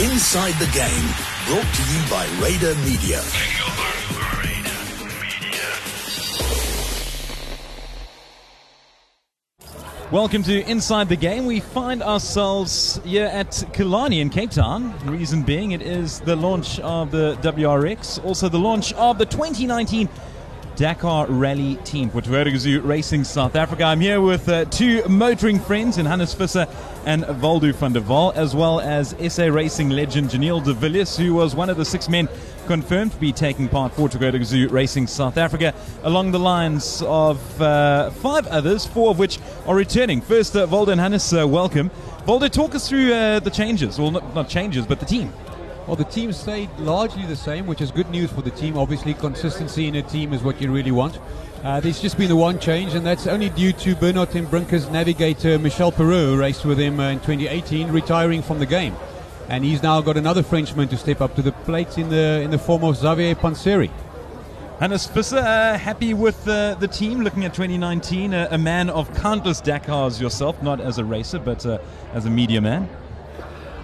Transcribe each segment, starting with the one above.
Inside the Game, brought to you by Raider Media. Welcome to Inside the Game. We find ourselves here at Killarney in Cape Town. Reason being, it is the launch of the WRX, also the launch of the 2019 Dakar Rally team for Toyota Racing South Africa. I'm here with uh, two motoring friends in Hannes Visser and Waldo van der Waal, as well as SA Racing legend Giniel de Villiers, who was one of the six men confirmed to be taking part for Toyota Gazoo Racing South Africa, along the lines of uh, five others, four of which are returning. First, uh, and Hannes, uh, welcome. Waldo, talk us through uh, the changes. Well, not, not changes, but the team. Well, the team stayed largely the same, which is good news for the team. Obviously, consistency in a team is what you really want. Uh, there's just been the one change, and that's only due to Bernard ten Brinke's navigator Michel Piroux, who raced with him uh, in 2018, retiring from the game. And he's now got another Frenchman to step up to the plate in the in the form of Xavier Panseri. Hannes Visser, uh, happy with uh, the team looking at 2019, uh, a man of countless Dakars yourself, not as a racer, but uh, as a media man.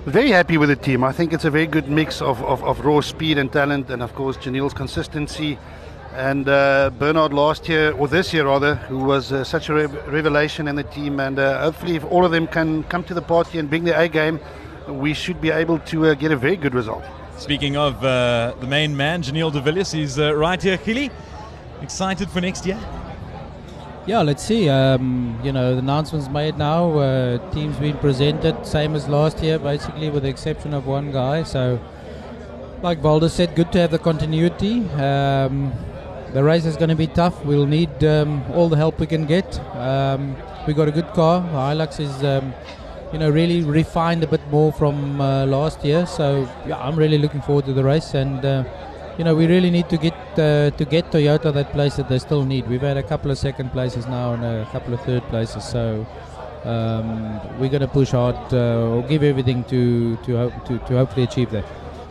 Very happy with the team. I think it's a very good mix of, of, of raw speed and talent, and of course, Giniel's consistency. And uh, Bernard last year, or this year rather, who was uh, such a re- revelation in the team. And uh, hopefully, if all of them can come to the party and bring their A game, we should be able to uh, get a very good result. Speaking of uh, the main man, Giniel de Villiers, he's uh, right here. Gilly, excited for next year? Yeah, let's see. Um, you know, the announcement's made now. Uh, teams been presented, same as last year, basically, with the exception of one guy. So, like Waldo said, good to have the continuity. Um, the race is going to be tough. We'll need um, all the help we can get. Um, we got a good car. Hilux is, um, you know, really refined a bit more from uh, last year. So, yeah, I'm really looking forward to the race and. Uh, you know, we really need to get uh, to get Toyota that place that they still need. We've had a couple of second places now and a couple of third places, so um, we're going to push hard uh, or give everything to to, hope, to to hopefully achieve that.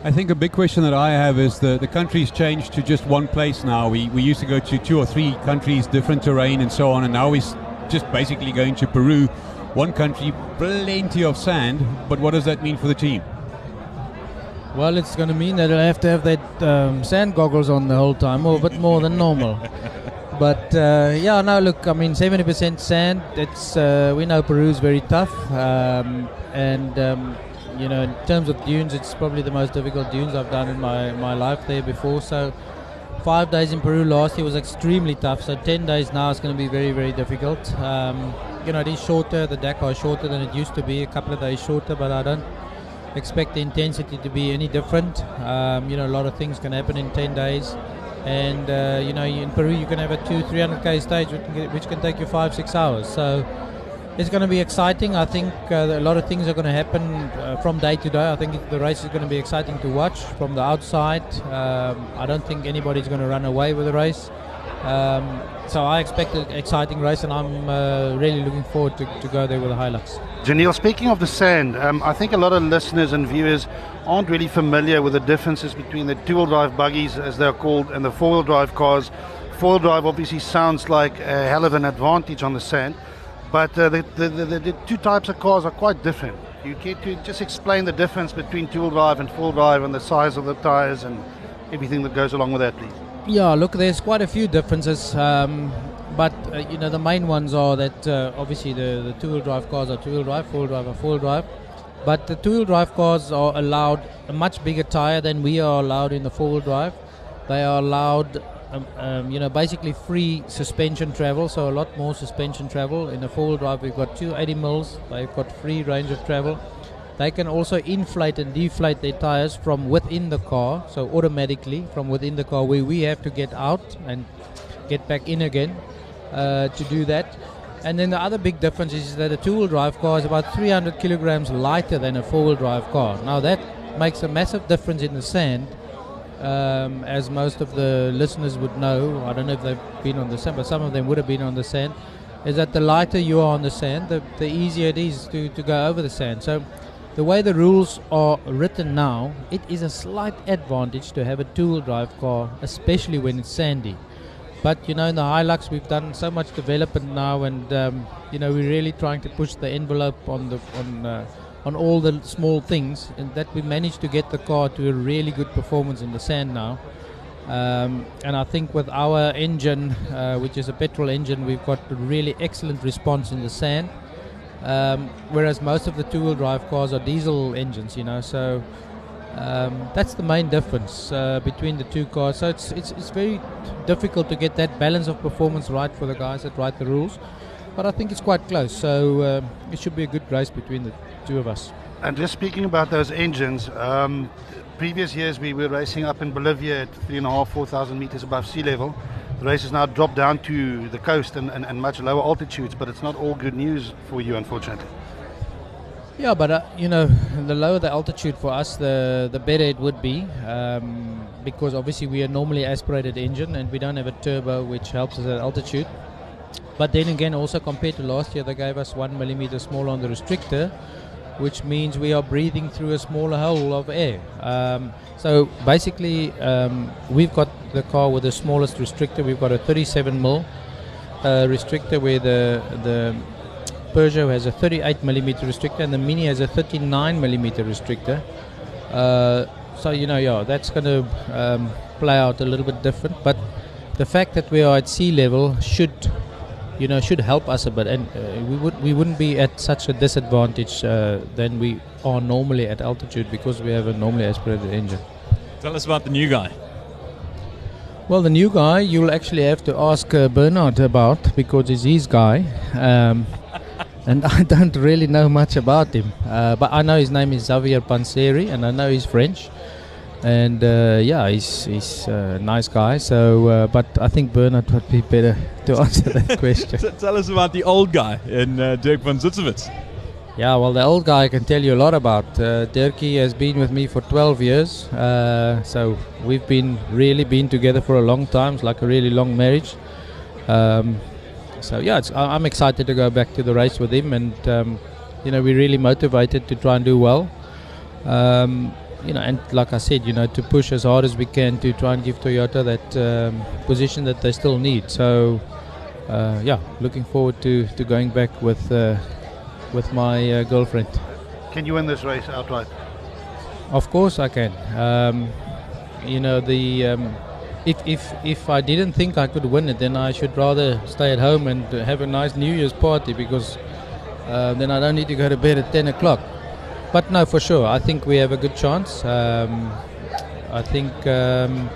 I think a big question that I have is the, the country's changed to just one place now. We, we used to go to two or three countries, different terrain and so on, and now we're just basically going to Peru, one country, plenty of sand. But what does that mean for the team? Well, it's going to mean that I'll have to have that um, sand goggles on the whole time, or a bit more than normal. But uh, yeah, no, look, I mean, 70% sand. It's uh, we know Peru is very tough, um, and um, you know, in terms of dunes, it's probably the most difficult dunes I've done in my my life there before. So, five days in Peru last year was extremely tough. So, 10 days now is going to be very very difficult. Um, you know, it is shorter. The Dakar is shorter than it used to be. A couple of days shorter, but I don't expect the intensity to be any different. Um, you know, a lot of things can happen in 10 days. And, uh, you know, in Peru, you can have a two, 300k stage, which can, which can take you five, six hours. So it's going to be exciting. I think uh, a lot of things are going to happen uh, from day to day. I think the race is going to be exciting to watch from the outside. Um, I don't think anybody's going to run away with the race. Um, so I expect an exciting race, and I'm uh, really looking forward to, to go there with the Hilux. Giniel, speaking of the sand, um, I think a lot of listeners and viewers aren't really familiar with the differences between the two-wheel drive buggies, as they're called, and the four-wheel drive cars. Four-wheel drive obviously sounds like a hell of an advantage on the sand, but uh, the, the, the, two types of cars are quite different. You to just explain the difference between two-wheel drive and four-wheel drive, and the size of the tires and everything that goes along with that, please. Yeah, look, there's quite a few differences, um, but uh, you know the main ones are that uh, obviously the, the two-wheel drive cars are two-wheel drive, four-wheel drive are four-wheel drive, but the two-wheel drive cars are allowed a much bigger tire than we are allowed in the four-wheel drive. They are allowed, um, um, you know, basically free suspension travel, so a lot more suspension travel. In the four-wheel drive, we've got 280 mils. They've got free range of travel. They can also inflate and deflate their tires from within the car, so automatically from within the car, where we have to get out and get back in again uh, to do that. And then the other big difference is that a two-wheel drive car is about 300 kilograms lighter than a four-wheel drive car. Now that makes a massive difference in the sand, um, as most of the listeners would know. I don't know if they've been on the sand, but some of them would have been on the sand. Is that the lighter you are on the sand, the, the easier it is to, to go over the sand. So the way the rules are written now, it is a slight advantage to have a two-wheel drive car, especially when it's sandy. But you know, in the Hilux, we've done so much development now, and um, you know, we're really trying to push the envelope on the on uh, on all the small things, and that we managed to get the car to a really good performance in the sand now. Um, and I think with our engine, uh, which is a petrol engine, we've got a really excellent response in the sand. Um, whereas most of the two-wheel drive cars are diesel engines, you know, so um, that's the main difference uh, between the two cars. So it's, it's it's very difficult to get that balance of performance right for the guys that write the rules, but I think it's quite close. So uh, it should be a good race between the two of us. And just speaking about those engines, um, previous years we were racing up in Bolivia at three and a half, four thousand meters above sea level. The race has now dropped down to the coast and, and, and much lower altitudes, but it's not all good news for you, unfortunately. Yeah, but uh, you know, the lower the altitude for us, the the better it would be, um, because obviously we are normally aspirated engine and we don't have a turbo, which helps us at altitude. But then again, also compared to last year, they gave us one millimeter smaller on the restrictor, which means we are breathing through a smaller hole of air. Um, so basically, um, we've got the car with the smallest restrictor. We've got a 37 mil uh, restrictor where the the Peugeot has a 38 millimeter restrictor and the Mini has a 39 millimeter restrictor. Uh, so you know, yeah, that's going to um, play out a little bit different. But the fact that we are at sea level should, you know, should help us a bit, and uh, we would we wouldn't be at such a disadvantage uh, than we are normally at altitude because we have a normally aspirated engine. Tell us about the new guy. Well, the new guy you'll actually have to ask uh, Bernard about because he's his guy. Um, and I don't really know much about him. Uh, but I know his name is Xavier Panseri, and I know he's French. And uh, yeah, he's he's a nice guy. So, uh, but I think Bernard would be better to answer that question. Tell us about the old guy in uh, Dirk van Zitzewitz. Yeah, well, the old guy I can tell you a lot about. Uh, Dirkie has been with me for 12 years, uh, so we've been really been together for a long time. It's like a really long marriage. Um, so yeah, I, am excited to go back to the race with him, and um, you know we're really motivated to try and do well. Um, you know, and like I said, you know, to push as hard as we can to try and give Toyota that um, position that they still need. So uh, yeah, looking forward to, to going back with uh, with my uh, girlfriend. Can you win this race outright? Of course I can. Um, you know the um, if if if I didn't think I could win it, then I should rather stay at home and have a nice New Year's party because uh, then I don't need to go to bed at 10 o'clock. But no, for sure, I think we have a good chance. Um, I think um,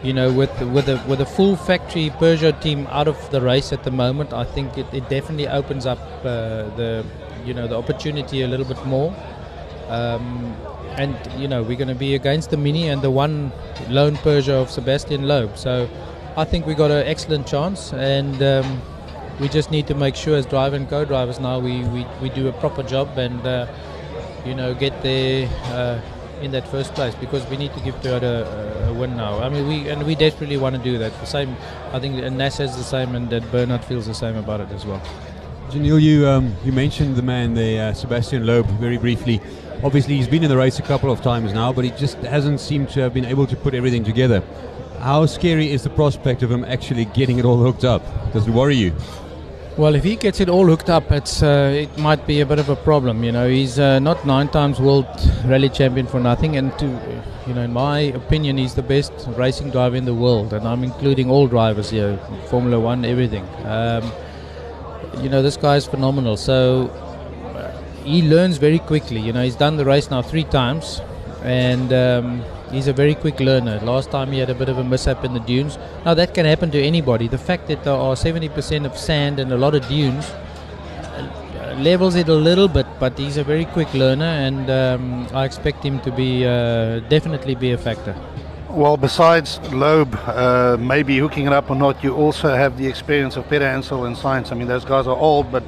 you know with with a with a full factory Peugeot team out of the race at the moment, I think it, it definitely opens up uh, the you know the opportunity a little bit more. Um, and you know we're going to be against the Mini and the one lone Peugeot of Sébastien Loeb. So I think we got an excellent chance, and um, we just need to make sure as driver and co-drivers now we, we, we do a proper job and uh, you know get there uh, in that first place because we need to give Toyota a, a win now. I mean we and we desperately want to do that. The same, I think, Nash says the same, and that Bernard feels the same about it as well. Giniel, you um, you mentioned the man there, uh, Sébastien Loeb, very briefly. Obviously, he's been in the race a couple of times now, but he just hasn't seemed to have been able to put everything together. How scary is the prospect of him actually getting it all hooked up? Does it worry you? Well, if he gets it all hooked up, it's uh, it might be a bit of a problem. You know, he's uh, not nine times world rally champion for nothing, and to you know, in my opinion, he's the best racing driver in the world, and I'm including all drivers here, Formula One, everything. Um, you know, this guy is phenomenal. So he learns very quickly. You know, he's done the race now three times, and um, he's a very quick learner. Last time he had a bit of a mishap in the dunes. Now that can happen to anybody. The fact that there are 70% of sand and a lot of dunes uh, levels it a little bit, but he's a very quick learner, and um, I expect him to be uh, definitely be a factor. Well, besides Loeb, uh, maybe hooking it up or not, you also have the experience of Peterhansel and Sainz. I mean, those guys are old, but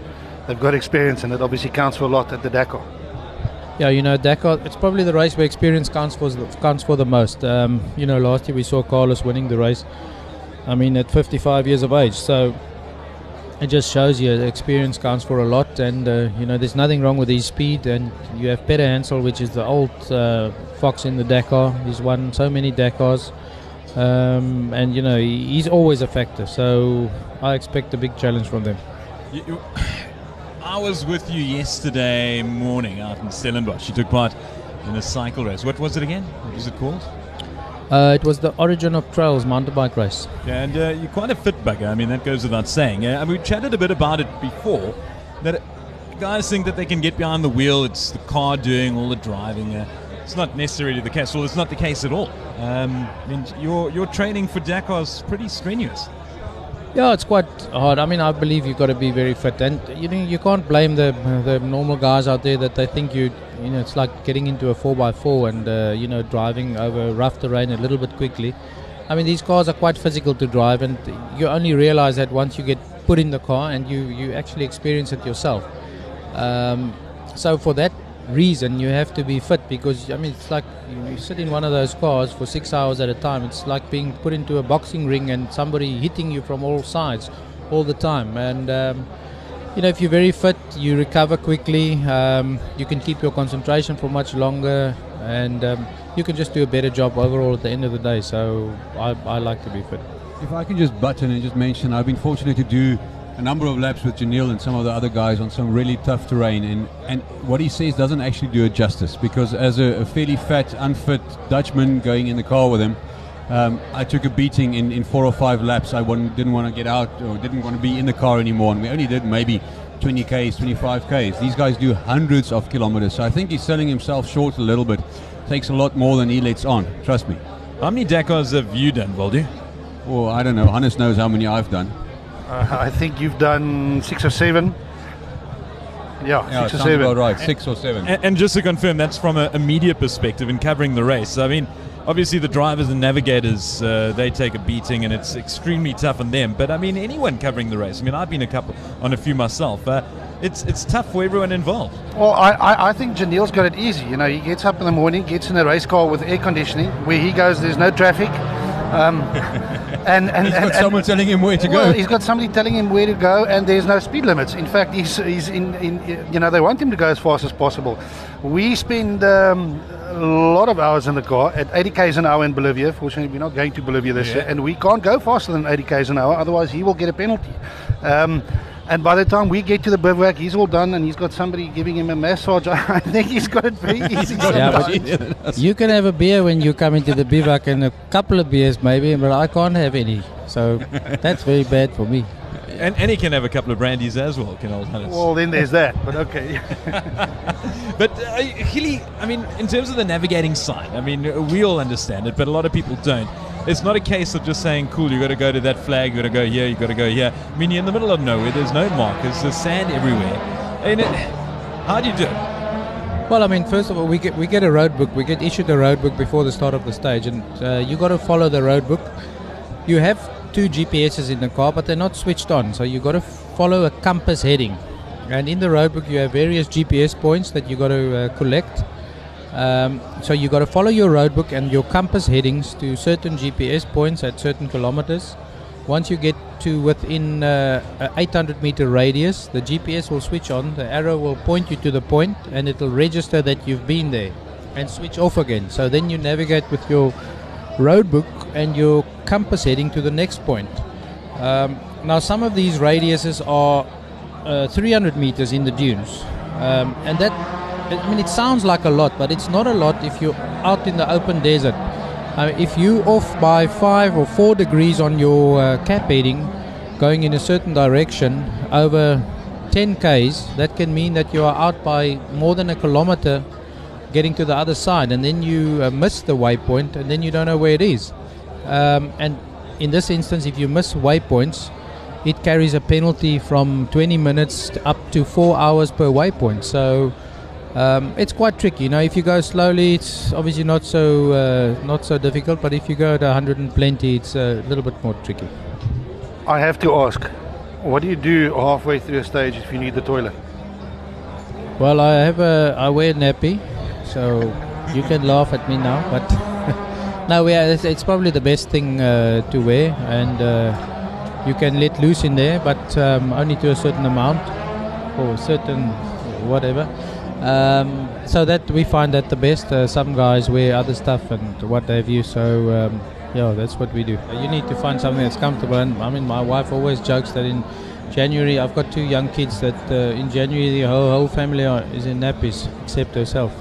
they've got experience, and it obviously counts for a lot at the Dakar. Yeah, you know, Dakar, it's probably the race where experience counts for, counts for the most. Um, you know, last year we saw Carlos winning the race, I mean, at 55 years of age. So it just shows you experience counts for a lot. And, uh, you know, there's nothing wrong with his speed. And you have Peterhansel, which is the old uh, fox in the Dakar. He's won so many Dakars. Um, and, you know, he, he's always factor. So I expect a big challenge from them. You, you, I was with you yesterday morning out in Stellenbosch. You took part in a cycle race. What was it again? What was it called? Uh, it was the Origin of Trails mountain bike race. Yeah, and uh, you're quite a fit bugger. I mean, that goes without saying. Uh, and we chatted a bit about it before. That guys think that they can get behind the wheel. It's the car doing all the driving. Uh, it's not necessarily the case. Well, it's not the case at all. Um, I mean, your your training for Dakar is pretty strenuous. Yeah, it's quite hard. I mean, I believe you've got to be very fit, and you know you can't blame the the normal guys out there that they think you you know it's like getting into a four x four and uh, you know driving over rough terrain a little bit quickly. I mean, these cars are quite physical to drive, and you only realize that once you get put in the car and you you actually experience it yourself. Um, so for that reason you have to be fit because I mean it's like you, you, sit in one of those cars for six hours at a time. It's like being put into a boxing ring and somebody hitting you from all sides all the time. And um, you know if you're very fit, you recover quickly. Um, you can keep your concentration for much longer, and um, you can just do a better job overall at the end of the day. So I, I like to be fit. If I can just button and just mention, I've been fortunate to do a number of laps with Giniel and some of the other guys on some really tough terrain, and, and what he says doesn't actually do it justice because as a, a fairly fat, unfit Dutchman going in the car with him, um, I took a beating in, in four or five laps. I didn't want to get out or didn't want to be in the car anymore, and we only did maybe 20 Ks, 25 Ks. These guys do hundreds of kilometers, so I think he's selling himself short a little bit. Takes a lot more than he lets on, trust me. How many Dakars have you done, Valdu? Well, I don't know. Hannes knows how many I've done. Uh, I think you've done six or seven. Yeah, yeah six or seven. right, six or seven. And, and, just to confirm, that's from a, a, media perspective in covering the race. I mean, obviously the drivers and navigators uh, they take a beating, and it's extremely tough on them. But I mean, anyone covering the race. I mean, I've been a couple on a few myself. Uh, it's it's tough for everyone involved. Well, I, I, I think Giniel's got it easy. You know, he gets up in the morning, gets in a race car with air conditioning, where he goes, there's no traffic. Um, and, and, he's got and, someone and, telling him where to well, go. He's got somebody telling him where to go, and there's no speed limits. In fact, he's, he's in, in you know they want him to go as fast as possible. We spend um, a lot of hours in the car at 80 k's an hour in Bolivia. Fortunately, we're not going to Bolivia this yeah. year, and we can't go faster than 80 k's an hour. Otherwise, he will get a penalty. Um, and by the time we get to the bivouac, he's all done and he's got somebody giving him a massage. I think he's got it very easy. yeah, you can have a beer when you come into the bivouac and a couple of beers maybe, but I can't have any. So that's very bad for me. And, and he can have a couple of brandies as well, can old Hannes. Well, then there's that, but okay. but uh, Hilly, I mean, in terms of the navigating side, I mean, we all understand it, but a lot of people don't it's not a case of just saying, cool, you've got to go to that flag, you've got to go here, you've got to go here. I mean, you're in the middle of nowhere, there's no markers, there's sand everywhere. And it, how do you do it? Well, I mean, first of all, we get we get a road book. We get issued a road book before the start of the stage, and uh, you got to follow the road book. You have two GPSs in the car, but they're not switched on, so you've got to follow a compass heading. And in the road book, you have various GPS points that you've got to uh, collect um, so you've got to follow your roadbook and your compass headings to certain GPS points at certain kilometers. Once you get to within uh, 800 meter radius, the GPS will switch on. The arrow will point you to the point, and it will register that you've been there, and switch off again. So then you navigate with your roadbook and your compass heading to the next point. Um, now, some of these radiuses are uh, 300 meters in the dunes, um, and that I mean, it sounds like a lot, but it's not a lot if you're out in the open desert. Uh, if you off by five or four degrees on your uh, cap heading, going in a certain direction over 10 k's, that can mean that you are out by more than a kilometer getting to the other side, and then you uh, miss the waypoint, and then you don't know where it is. Um, and in this instance, if you miss waypoints, it carries a penalty from 20 minutes up to four hours per waypoint. So um, it's quite tricky. You know, if you go slowly, it's obviously not so uh, not so difficult. But if you go at 100 and plenty, it's a little bit more tricky. I have to ask, what do you do halfway through a stage if you need the toilet? Well, I have a I wear a nappy, so you can laugh at me now, but no, yeah, it's, it's, probably the best thing uh, to wear, and uh, you can let loose in there, but um, only to a certain amount or certain whatever. Um, so that we find that the best. Uh, some guys wear other stuff and what have you. So um, yeah, that's what we do. You need to find something that's comfortable. And I mean, my wife always jokes that in January, I've got two young kids that uh, in January the whole, whole family are, is in nappies except herself.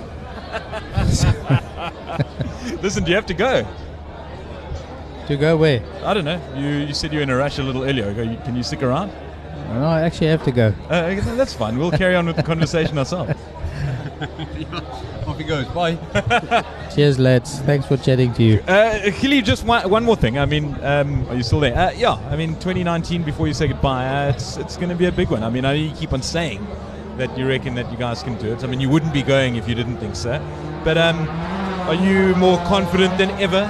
Listen, do you have to go? To go where? I don't know. You, you said you were in a rush a little earlier. Can you stick around? No, I actually have to go. Uh, that's fine. We'll carry on with the conversation ourselves. Off he goes. Bye. Cheers, lads. Thanks for chatting to you. Uh, Hilly, just one, one more thing. I mean, um, are you still there? Uh, yeah, I mean, 2019, before you say goodbye, uh, it's, it's going to be a big one. I mean, I know you keep on saying that you reckon that you guys can do it. I mean, you wouldn't be going if you didn't think so. But um, are you more confident than ever?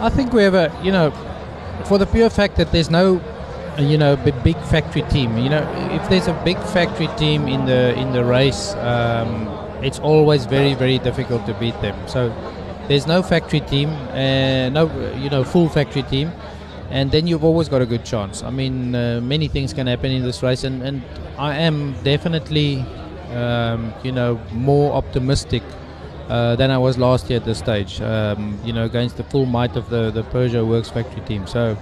I think we have a, you know, for the pure fact that there's no, you know, b- big factory team. You know, if there's a big factory team in the in the race, um, it's always very very difficult to beat them. So there's no factory team, uh, no, uh, you know, full factory team, and then you've always got a good chance. I mean, uh, many things can happen in this race, and and I am definitely, um, you know, more optimistic uh, than I was last year at this stage. Um, you know, against the full might of the the Peugeot Works factory team. So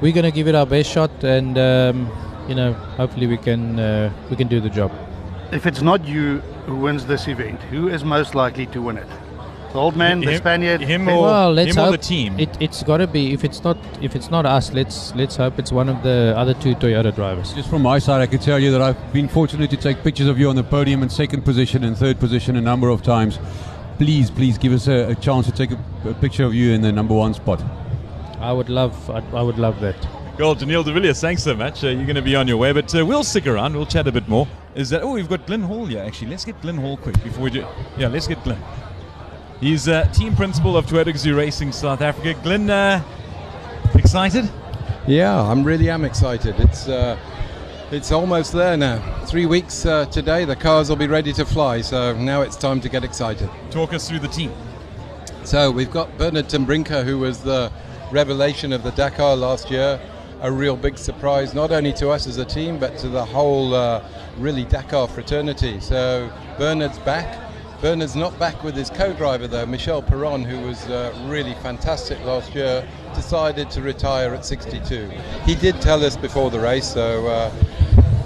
we're going to give it our best shot, and um, you know, hopefully we can uh, we can do the job. If it's not you who wins this event, who is most likely to win it? The old man, the Spaniard, him or- well, let's him or hope the team? It, it's got to be. If it's not if it's not us, let's let's hope it's one of the other two Toyota drivers. Just from my side, I can tell you that I've been fortunate to take pictures of you on the podium in second position and third position a number of times. Please, please give us a, a chance to take a, a picture of you in the number one spot. I would love I, I would love that. Well, Daniel de Villiers, thanks so much. Uh, you're going to be on your way, but uh, we'll stick around. We'll chat a bit more. Is that? Oh, we've got Glyn Hall here. Actually, let's get Glyn Hall quick before we do. Yeah, let's get Glyn. He's uh, team principal of Toyota Gazoo Racing South Africa. Glyn, uh, excited? Yeah, I'm really am excited. It's uh, it's almost there now. Three weeks uh, today, the cars will be ready to fly. So now it's time to get excited. Talk us through the team. So we've got Bernard ten Brinke, who was the revelation of the Dakar last year. A real big surprise, not only to us as a team, but to the whole uh, really Dakar fraternity. So Bernard's back. Bernard's not back with his co-driver though, Michel Périn, who was uh, really fantastic last year. Decided to retire at 62. He did tell us before the race, so uh,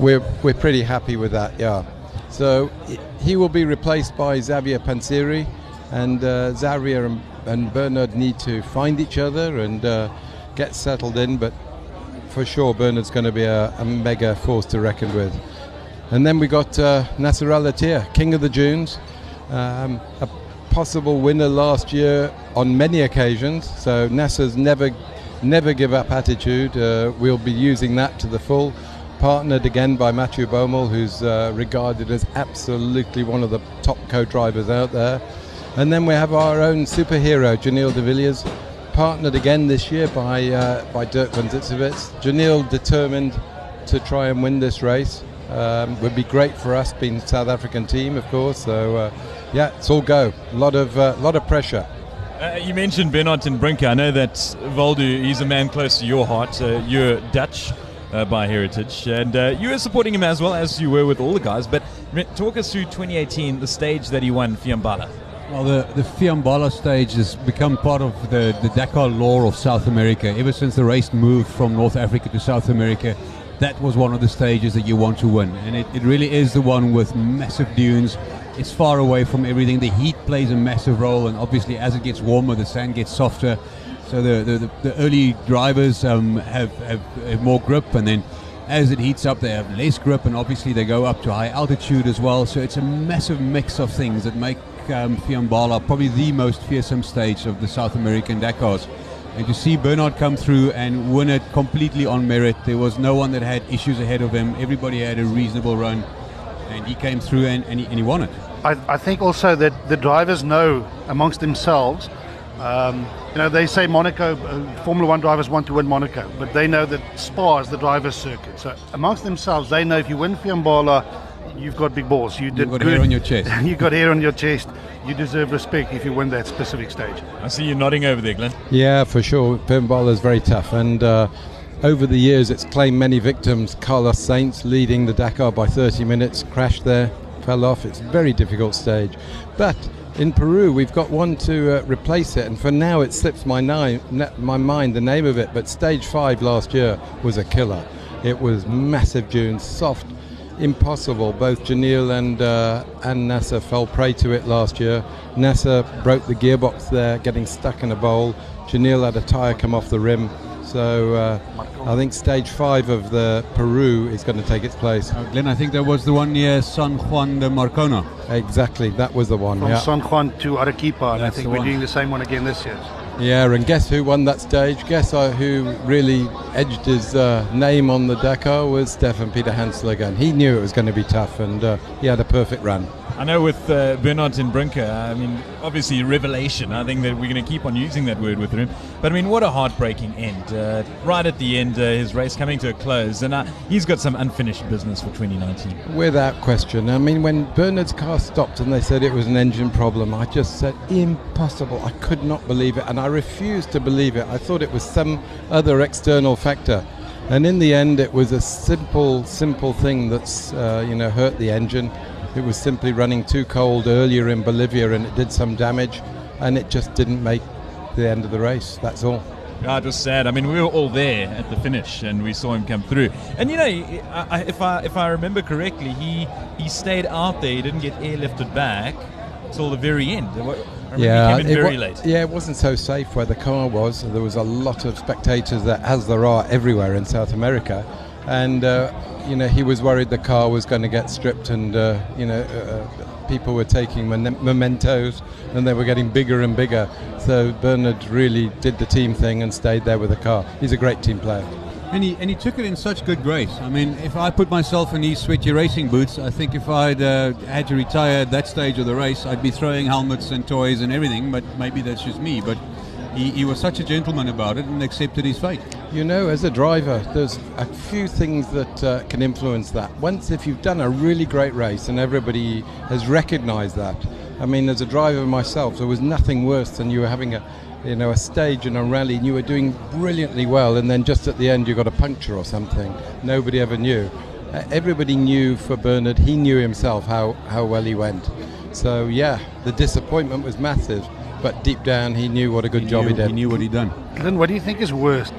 we're we're pretty happy with that. Yeah. So he will be replaced by Xavier Panseri, and uh, Xavier and, and Bernard need to find each other and uh, get settled in. But for sure, Bernard's going to be a, a mega force to reckon with. And then we got uh, Nasser Al Attiyah, King of the Dunes, um, a possible winner last year on many occasions. So Nasser's never, never give up attitude. Uh, we'll be using that to the full. Partnered again by Mathieu Baumel, who's uh, regarded as absolutely one of the top co-drivers out there. And then we have our own superhero, Giniel de Villiers, partnered again this year by uh, by Dirk van Zitzewitz. Giniel determined to try and win this race. Um, would be great for us, being South African team, of course. So uh, yeah, it's all go. A lot of uh, lot of pressure. Uh, you mentioned Bernard ten Brinke. I know that Voldu, he's a man close to your heart. Uh, you're Dutch uh, by heritage, and uh, you were supporting him as well as you were with all the guys. But talk us through 2018, the stage that he won, Fiambala. Well, the, the Fiambala stage has become part of the, the Dakar lore of South America. Ever since the race moved from North Africa to South America, that was one of the stages that you want to win. And it, it really is the one with massive dunes. It's far away from everything. The heat plays a massive role, and obviously, as it gets warmer, the sand gets softer. So the, the, the, the early drivers um, have, have, have more grip, and then as it heats up, they have less grip, and obviously they go up to high altitude as well. So it's a massive mix of things that make um, Fiambala probably the most fearsome stage of the South American Dakars. And to see Bernard come through and win it completely on merit, there was no one that had issues ahead of him. Everybody had a reasonable run, and he came through and, and, he, and he won it. I, I think also that the drivers know amongst themselves. Um, you know, they say Monaco, uh, Formula One drivers want to win Monaco, but they know that Spa is the driver's circuit. So amongst themselves, they know if you win Fiambala, you've got big balls. You did got good. hair on your chest. you've got hair on your chest. You deserve respect if you win that specific stage. I see you nodding over there, Glyn. Yeah, for sure. Pinball is very tough, and uh, over the years, it's claimed many victims. Carlos Sainz leading the Dakar by 30 minutes, crashed there, fell off. It's a very difficult stage, but in Peru, we've got one to uh, replace it, and for now, it slips my, ni- na- my mind the name of it. But stage five last year was a killer. It was massive dunes, soft, impossible. Both Giniel and uh, and Nasser fell prey to it last year. Nasser broke the gearbox there, getting stuck in a bowl. Giniel had a tyre come off the rim. So uh, I think stage five of the Peru is going to take its place. Uh, Glyn, I think that was the one near San Juan de Marcona. Exactly, that was the one. From yeah. San Juan to Arequipa, and I think we're one. doing the same one again this year. Yeah, and guess who won that stage? Guess uh, who really edged his uh, name on the Dakar was Stéphane Peterhansel again. He knew it was going to be tough, and uh, he had a perfect run. I know with uh, Bernard and Brinke, I mean, obviously revelation. I think that we're going to keep on using that word with him. But I mean, what a heartbreaking end. Uh, right at the end, uh, his race coming to a close, and uh, he's got some unfinished business for 2019. Without question. I mean, when Bernard's car stopped and they said it was an engine problem, I just said, impossible. I could not believe it, and I refused to believe it. I thought it was some other external factor. And in the end, it was a simple, simple thing that's, uh, you know, hurt the engine. It was simply running too cold earlier in Bolivia and it did some damage, and it just didn't make the end of the race. That's all. Yeah, it was sad. I mean, we were all there at the finish, and we saw him come through. And you know, if I if I remember correctly, he he stayed out there. He didn't get airlifted back till the very end. Yeah, he came in it very wa- late. Yeah, it wasn't so safe where the car was. There was a lot of spectators, there, as there are everywhere in South America, and uh, you know he was worried the car was going to get stripped, and uh, you know uh, people were taking mementos, and they were getting bigger and bigger. So Bernard really did the team thing and stayed there with the car. He's a great team player. And he, and he took it in such good grace. I mean, if I put myself in these sweaty racing boots, I think if I'd uh, had to retire at that stage of the race, I'd be throwing helmets and toys and everything, but maybe that's just me. But he, he was such a gentleman about it and accepted his fate. You know, as a driver, there's a few things that uh, can influence that. Once, if you've done a really great race and everybody has recognized that, I mean, as a driver myself, there was nothing worse than you were having a, you know, a stage in a rally and you were doing brilliantly well, and then just at the end you got a puncture or something. Nobody ever knew. Uh, everybody knew for Bernard. He knew himself how how well he went. So yeah, the disappointment was massive, but deep down he knew what a good job knew, he did. He knew what he'd done. Glyn, what do you think is worst?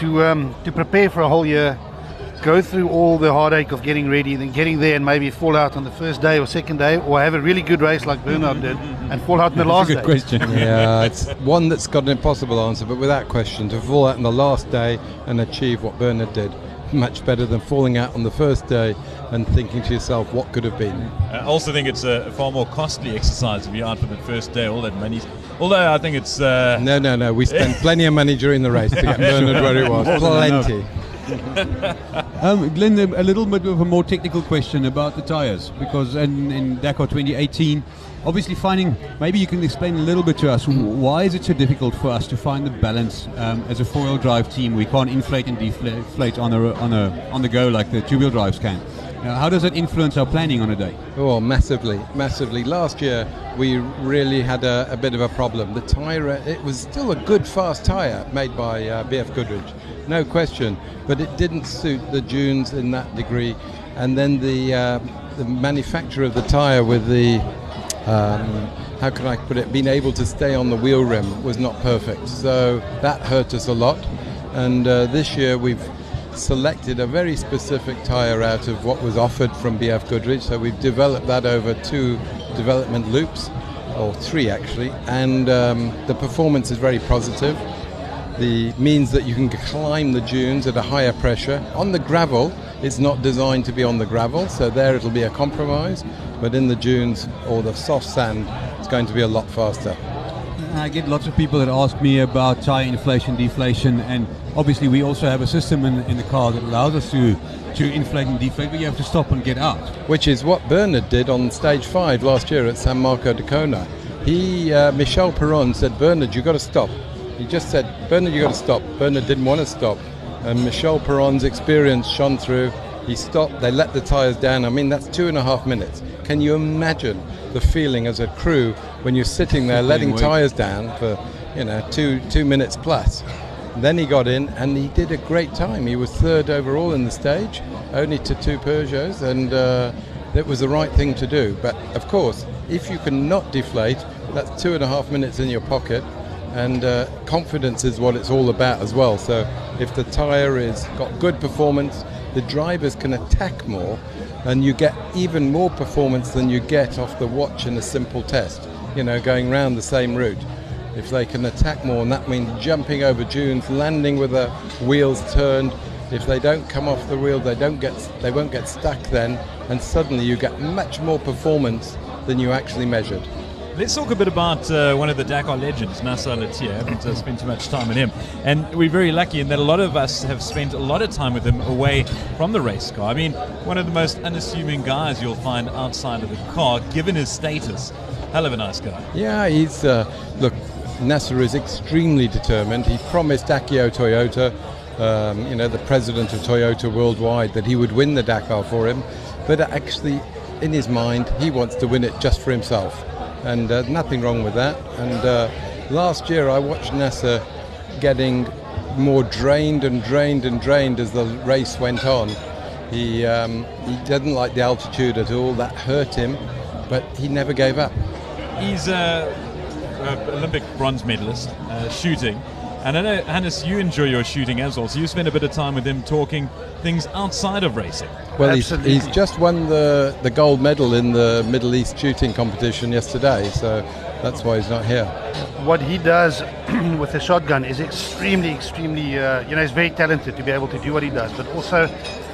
To um, to prepare for a whole year, go through all the heartache of getting ready, then getting there and maybe fall out on the first day or second day, or have a really good race like Bernard did and fall out in the last day. That's a good day. question. yeah, it's one that's got an impossible answer, but without question, to fall out on the last day and achieve what Bernard did, much better than falling out on the first day and thinking to yourself, what could have been? I also think it's a far more costly exercise if you're out for the first day. All that money. Although I think it's uh, No, no, no. We spent plenty of money during the race to get Bernard where it was. More than enough. Plenty. Um, Glyn, a little bit of a more technical question about the tyres, because in, in Dakar 2018, obviously finding, maybe you can explain a little bit to us, why is it so difficult for us to find the balance um, as a four-wheel drive team? We can't inflate and deflate on, a, on, a, on the go like the two-wheel drives can. Now, how does that influence our planning on a day? Oh, massively, massively. Last year we really had a, a bit of a problem. The tyre, it was still a good fast tyre made by uh, BF Goodrich, no question, but it didn't suit the dunes in that degree. And then the uh, the manufacturer of the tyre with the um, how can I put it, being able to stay on the wheel rim was not perfect. So that hurt us a lot. And uh, this year we've selected a very specific tyre out of what was offered from BF Goodrich. So we've developed that over two development loops, or three actually, and um, the performance is very positive. The means that you can climb the dunes at a higher pressure. On the gravel, it's not designed to be on the gravel, so there it'll be a compromise. But in the dunes or the soft sand, it's going to be a lot faster. I get lots of people that ask me about tyre inflation, deflation, and obviously we also have a system in, in the car that allows us to, to inflate and deflate, but you have to stop and get out. which is what Bernard did on stage five last year at San Marco de Kona. He, uh, Michel Périn said, Bernard, you've got to stop. He just said, Bernard, you've got to stop. Bernard didn't want to stop. And Michel Périn's experience shone through. He stopped, they let the tyres down. I mean, that's two and a half minutes. Can you imagine the feeling as a crew when you're sitting there letting tyres down for, you know, two, two minutes plus? Then he got in and he did a great time. He was third overall in the stage, only to two Peugeots, and uh, it was the right thing to do. But of course, if you can not deflate, that's two and a half minutes in your pocket, and uh, confidence is what it's all about as well. So if the tyre is got good performance, the drivers can attack more, and you get even more performance than you get off the watch in a simple test. You know, going round the same route. If they can attack more, and that means jumping over dunes, landing with the wheels turned. If they don't come off the wheel, they don't get, they won't get stuck then, and suddenly you get much more performance than you actually measured. Let's talk a bit about uh, one of the Dakar legends, Nasser Al-Attiyah. I haven't uh, spent too much time with him. And we're very lucky in that a lot of us have spent a lot of time with him away from the race car. I mean, one of the most unassuming guys you'll find outside of the car, given his status. Hell of a nice guy. Yeah, he's, uh, look, Nasser is extremely determined. He promised Akio Toyoda, um, you know, the president of Toyota worldwide, that he would win the Dakar for him. But actually, in his mind, he wants to win it just for himself and uh, nothing wrong with that. And uh, last year I watched Nasser getting more drained and drained and drained as the race went on. He, um, he didn't like the altitude at all, that hurt him, but he never gave up. He's an Olympic bronze medalist, uh, shooting. And I know, Hannes, you enjoy your shooting as well, so you spend a bit of time with him talking things outside of racing. Well, he's, he's, just won the, the gold medal in the Middle East shooting competition yesterday, so that's why he's not here. What he does with the shotgun is extremely, extremely, uh, you know, he's very talented to be able to do what he does, but also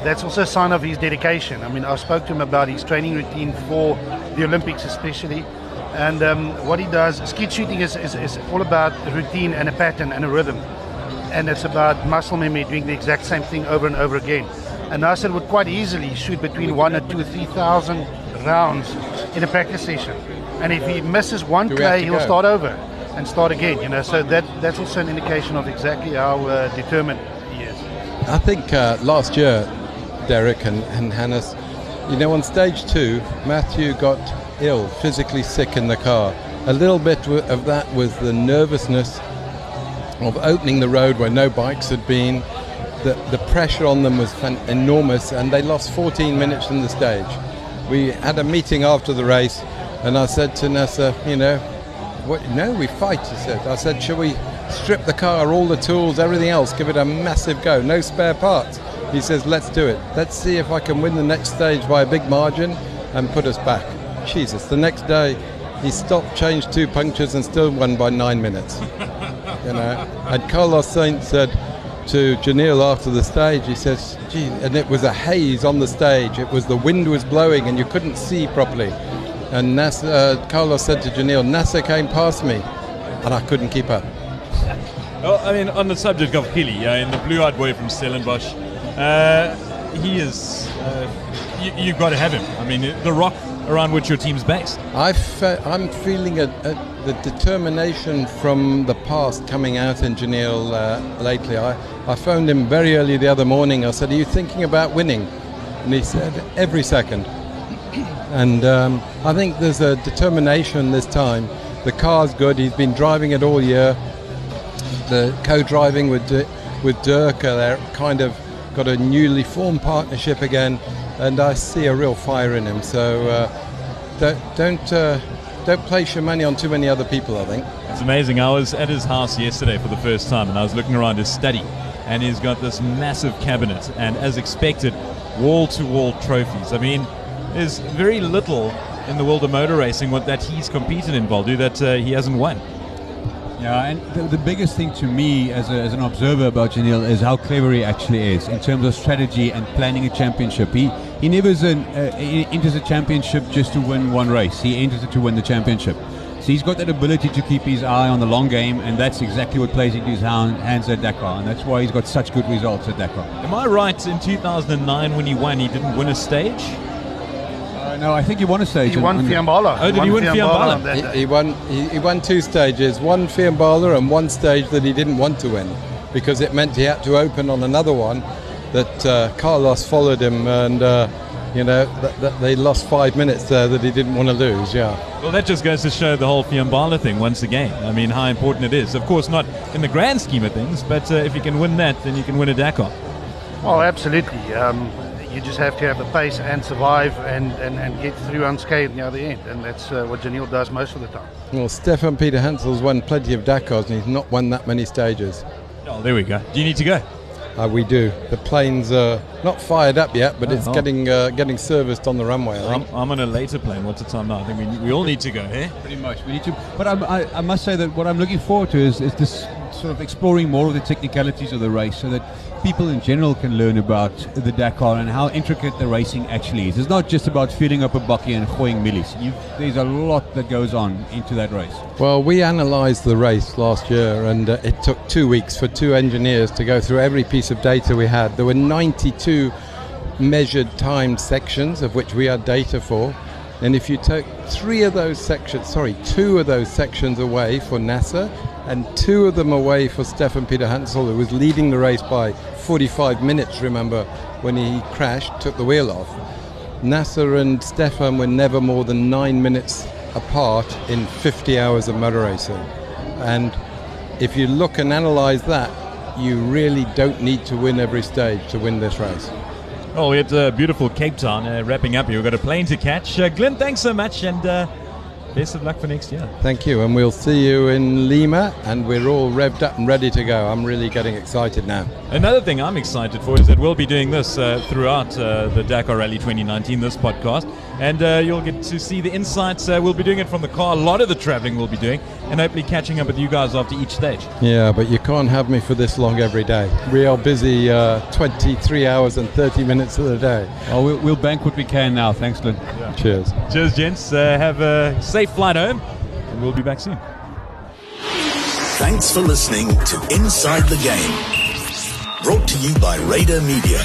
that's also a sign of his dedication. I mean, I spoke to him about his training routine for the Olympics, especially. And um, what he does, skeet shooting is, is, is all about routine and a pattern and a rhythm. And it's about muscle memory doing the exact same thing over and over again. And Nasser would quite easily shoot between one and two, three thousand rounds in a practice session. And if he misses one play, he'll go? start over and start again. You know, so that that's also an indication of exactly how uh, determined he is. I think uh, last year, Derek and, and Hannes, you know, on stage two, Matthew got ill, physically sick in the car. A little bit of that was the nervousness of opening the road where no bikes had been. The, the pressure on them was enormous, and they lost 14 minutes from the stage. We had a meeting after the race, and I said to Nasser, you know, what, no, we fight, he said. I said, shall we strip the car, all the tools, everything else, give it a massive go, no spare parts? He says, let's do it. Let's see if I can win the next stage by a big margin and put us back. Jesus, the next day he stopped, changed two punctures, and still won by nine minutes. you know, and Carlos Sainz said to Giniel after the stage, he says, "Gee," and it was a haze on the stage. It was the wind was blowing, and you couldn't see properly. And Nasser, uh, Carlos said to Giniel, "Nasser came past me, and I couldn't keep up. Well, I mean, on the subject of Hilly, uh, in the blue-eyed boy from Stellenbosch, uh, he is. Uh, you, you've got to have him. I mean, the rock around which your team's based? i am feeling a, a, the determination from the past coming out in Giniel uh, lately. I, I phoned him very early the other morning. I said, Are you thinking about winning? And he said, Every second. and um, I think there's a determination this time. The car's good. He's been driving it all year. The co-driving with with Dirk, uh, they're kind of got a newly formed partnership again and I see a real fire in him. So uh, don't don't, uh, don't place your money on too many other people. I think it's amazing. I was at his house yesterday for the first time, and I was looking around his study, and he's got this massive cabinet, and as expected, wall-to-wall trophies. I mean, there's very little in the world of motor racing what that he's competed in, Baldu, that uh, he hasn't won. Yeah, and the, the, biggest thing to me as, a, as an observer about Giniel is how clever he actually is in terms of strategy and planning a championship. He he never an, uh, he enters a championship just to win one race. He enters it to win the championship. So he's got that ability to keep his eye on the long game, and that's exactly what plays into his hands at Dakar, and that's why he's got such good results at Dakar. Am I right? In 2009, when he won, he didn't win a stage. Uh, no, I think he won a stage. He won Fiambala. Oh, did he, win Fiambala? He, he, won. He, he, won two stages. One Fiambala and one stage that he didn't want to win, because it meant he had to open on another one that uh, Carlos followed him and. Uh, you know, that, that they lost five minutes there that he didn't want to lose, yeah. Well, that just goes to show the whole Fiambala thing once again. I mean, how important it is. Of course, not in the grand scheme of things, but uh, if you can win that, then you can win a Dakar. Well, absolutely. Um, you just have to have the pace and survive and, and, and get through unscathed the other end. And that's uh, what Giniel does most of the time. Well, Stéphane Peterhansel's won plenty of Dakars and he's not won that many stages. Oh, there we go. Do you need to go? Uh, we do. The plane's uh, not fired up yet, but Oh, it's oh. getting uh, getting serviced on the runway. I I'm. I'm on a later plane. What's the time now? I think we, we all need to go, eh? Pretty much. We need to. But I'm, I, I must say that what I'm looking forward to is, is this sort of exploring more of the technicalities of the race, so that people in general can learn about the Dakar and how intricate the racing actually is. It's not just about filling up a bucket and going millies. you there's a lot that goes on into that race. Well, we analysed the race last year, and uh, it took two weeks for two engineers to go through every piece of data we had. There were 92 measured timed sections of which we had data for. And if you take three of those sections, sorry, two of those sections away for Nasser and two of them away for Stéphane Peterhansel, who was leading the race by 45 minutes, remember, when he crashed, took the wheel off. Nasser and Stefan were never more than nine minutes apart in 50 hours of motor racing. And if you look and analyse that, you really don't need to win every stage to win this race. Oh, we had uh, beautiful Cape Town uh, wrapping up here. We've got a plane to catch. Uh, Glyn, thanks so much, and uh, best of luck for next year. Thank you, and we'll see you in Lima, and we're all revved up and ready to go. I'm really getting excited now. Another thing I'm excited for is that we'll be doing this uh, throughout uh, the Dakar Rally 2019, this podcast, and uh, you'll get to see the insights. Uh, we'll be doing it from the car. A lot of the traveling we'll be doing, and hopefully catching up with you guys after each stage. Yeah, but you can't have me for this long every day. We are busy uh, 23 hours and 30 minutes of the day. Oh, we'll, we'll bank what we can now. Thanks, Glyn. Cheers. Cheers, gents. Uh, have a safe flight home, and we'll be back soon. Thanks for listening to Inside the Game. Brought to you by Radar Media.